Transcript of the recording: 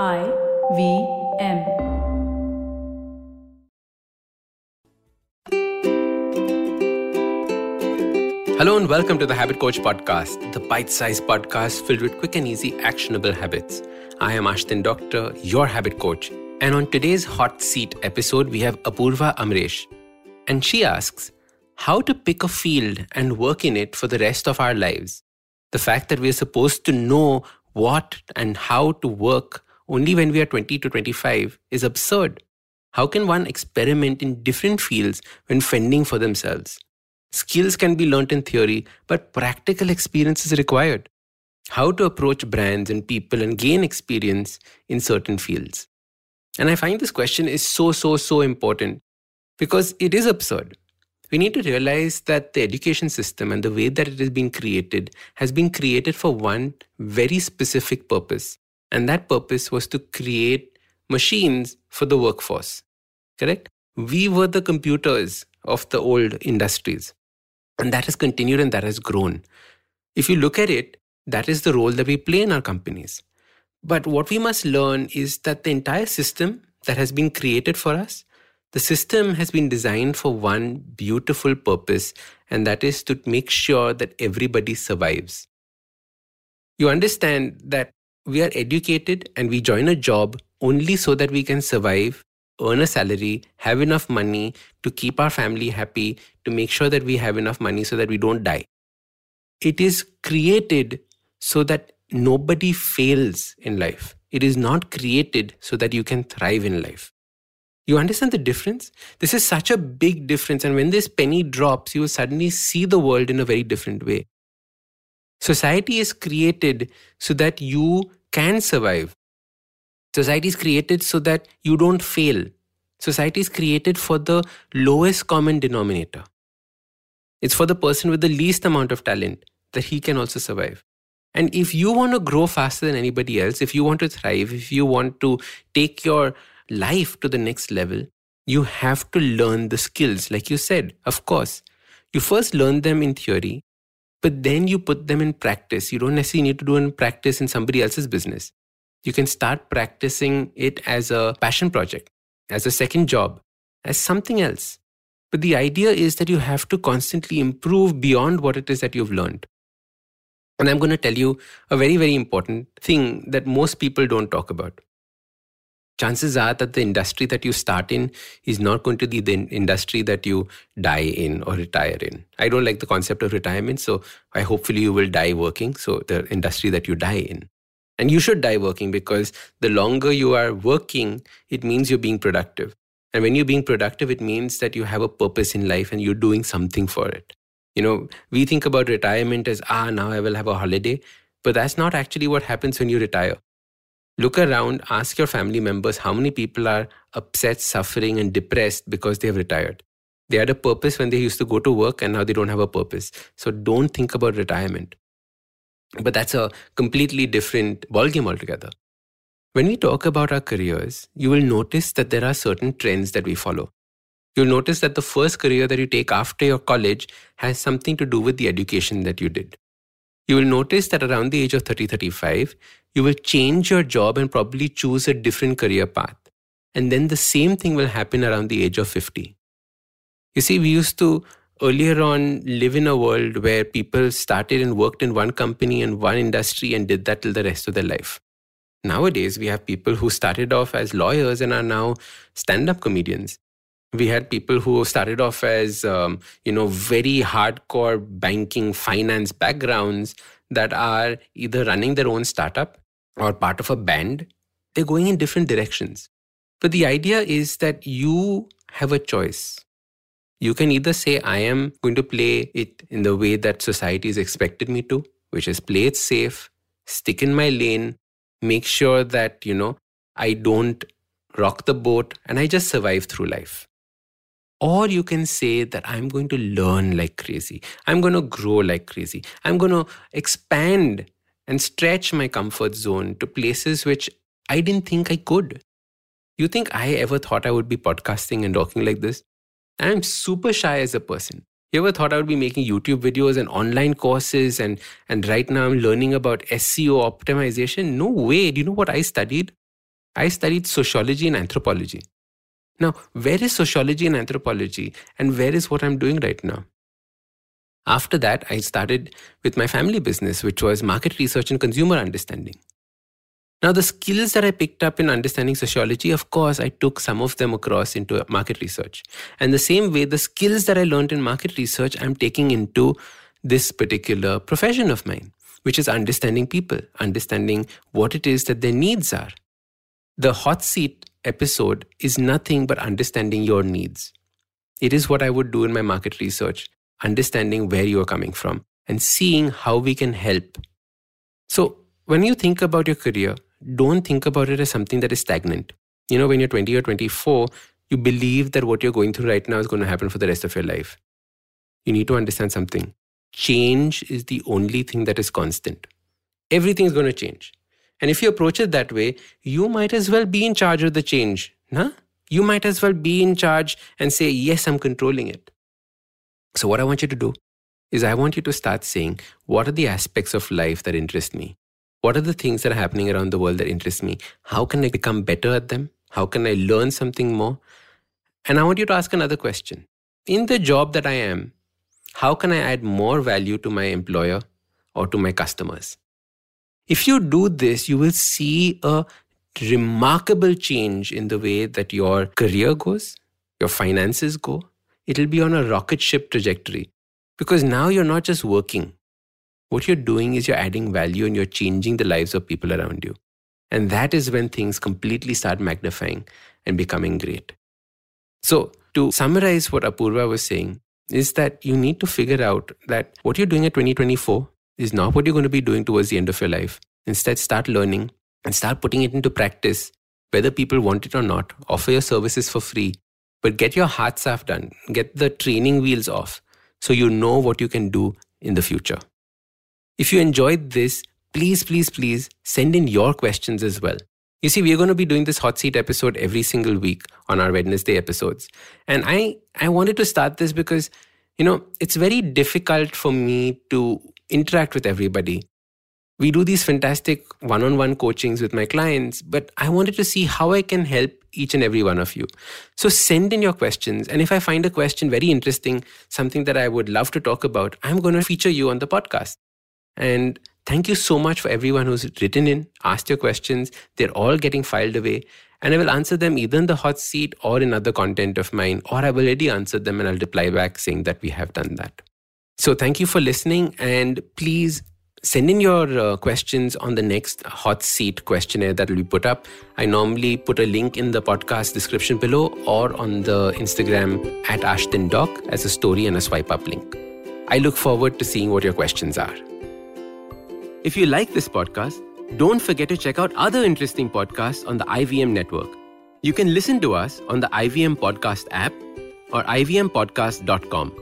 I V M. Hello and welcome to the Habit Coach Podcast, the bite sized podcast filled with quick and easy actionable habits. I am Ashdin Doctor, your habit coach. And on today's hot seat episode, we have Apoorva Amaresh. And she asks how to pick a field and work in it for the rest of our lives. The fact that we're supposed to know what and how to work only when we are 20 to 25 is absurd. How can one experiment in different fields when fending for themselves? Skills can be learnt in theory, but practical experience is required. How to approach brands and people and gain experience in certain fields. And I find this question is so, so, so important because it is absurd. We need to realize that the education system and the way that it has been created has been created for one very specific purpose. And that purpose was to create machines for the workforce. Correct? We were the computers of the old industries. And that has continued and that has grown. If you look at it, that is the role that we play in our companies. But what we must learn is that the entire system that has been created for us, the system has been designed for one beautiful purpose, and that is to make sure that everybody survives. You understand that we are educated and we join a job only so that we can survive, earn a salary, have enough money to keep our family happy, to make sure that we have enough money so that we don't die. It is created so that nobody fails in life. It is not created so that you can thrive in life. You understand the difference? This is such a big difference. And when this penny drops, you will suddenly see the world in a very different way. Society is created so that you can survive. Society is created so that you don't fail. Society is created for the lowest common denominator. It's for the person with the least amount of talent that he can also survive. And if you want to grow faster than anybody else, if you want to thrive, if you want to take your life to the next level, you have to learn the skills, like you said, of course. You first learn them in theory, but then you put them in practice. You don't necessarily need to do in practice in somebody else's business. You can start practicing it as a passion project, as a second job, as something else. But the idea is that you have to constantly improve beyond what it is that you've learned. And I'm going to tell you a very, very important thing that most people don't talk about chances are that the industry that you start in is not going to be the industry that you die in or retire in. I don't like the concept of retirement, so I hopefully you will die working. So the industry that you die in. And you should die working because the longer you are working, it means you're being productive. And when you're being productive, it means that you have a purpose in life and you're doing something for it. You know, we think about retirement as, ah, now I will have a holiday. But that's not actually what happens when you retire. Look around, ask your family members how many people are upset, suffering, and depressed because they have retired. They had a purpose when they used to go to work and now they don't have a purpose. So don't think about retirement. But that's a completely different ballgame altogether. When we talk about our careers, you will notice that there are certain trends that we follow. You'll notice that the first career that you take after your college has something to do with the education that you did you will notice that around the age of 30 35 you will change your job and probably choose a different career path. And then the same thing will happen around the age of 50 you see we used to earlier on live in a world where people started and worked in one company and one industry and did that till the rest of their life. Nowadays we have people who started off as lawyers and are now stand up comedians we had people who started off as um, you know very hardcore banking finance backgrounds that are either running their own startup or part of a band. They're going in different directions. But the idea is that you have a choice. You can either say i am going to play it in the way that society has expected me to which is play it safe stick in my lane make sure that you know i don't rock the boat and i just survive through life or you can say that I'm going to learn like crazy. I'm going to grow like crazy. I'm going to expand and stretch my comfort zone to places which I didn't think I could. You think I ever thought I would be podcasting and talking like this? I'm super shy as a person. You ever thought I would be making YouTube videos and online courses and and right now I'm learning about SEO optimization? No way. Do you know what I studied? I studied sociology and anthropology. Now, where is sociology and anthropology, and where is what I'm doing right now? After that, I started with my family business, which was market research and consumer understanding. Now, the skills that I picked up in understanding sociology, of course, I took some of them across into market research. And the same way, the skills that I learned in market research, I'm taking into this particular profession of mine, which is understanding people, understanding what it is that their needs are. The hot seat episode is nothing but understanding your needs. It is what I would do in my market research, understanding where you are coming from and seeing how we can help. So, when you think about your career, don't think about it as something that is stagnant. You know, when you're 20 or 24, you believe that what you're going through right now is going to happen for the rest of your life. You need to understand something. Change is the only thing that is constant. Everything is going to change. And if you approach it that way, you might as well be in charge of the change. Nah? You might as well be in charge and say, Yes, I'm controlling it. So, what I want you to do is, I want you to start saying, What are the aspects of life that interest me? What are the things that are happening around the world that interest me? How can I become better at them? How can I learn something more? And I want you to ask another question. In the job that I am, how can I add more value to my employer or to my customers? If you do this, you will see a remarkable change in the way that your career goes, your finances go. It'll be on a rocket ship trajectory because now you're not just working, what you're doing is you're adding value and you're changing the lives of people around you. And that is when things completely start magnifying and becoming great. So, to summarize what Apoorva was saying, is that you need to figure out that what you're doing at 2024 is not what you're going to be doing towards the end of your life. Instead, start learning and start putting it into practice, whether people want it or not. Offer your services for free, but get your HeartSAF done, get the training wheels off so you know what you can do in the future. If you enjoyed this, please, please, please send in your questions as well. You see, we are going to be doing this hot seat episode every single week on our Wednesday episodes. And I, I wanted to start this because, you know, it's very difficult for me to interact with everybody. We do these fantastic one on one coachings with my clients, but I wanted to see how I can help each and every one of you. So send in your questions. And if I find a question very interesting, something that I would love to talk about, I'm going to feature you on the podcast. And thank you so much for everyone who's written in, asked your questions. They're all getting filed away. And I will answer them either in the hot seat or in other content of mine, or I've already answered them and I'll reply back saying that we have done that. So thank you for listening. And please send in your uh, questions on the next hot seat questionnaire that will be put up. I normally put a link in the podcast description below or on the Instagram at Ashdin Doc as a story and a swipe up link. I look forward to seeing what your questions are. If you like this podcast, don't forget to check out other interesting podcasts on the IVM network. You can listen to us on the IVM Podcast app or ivmpodcast.com.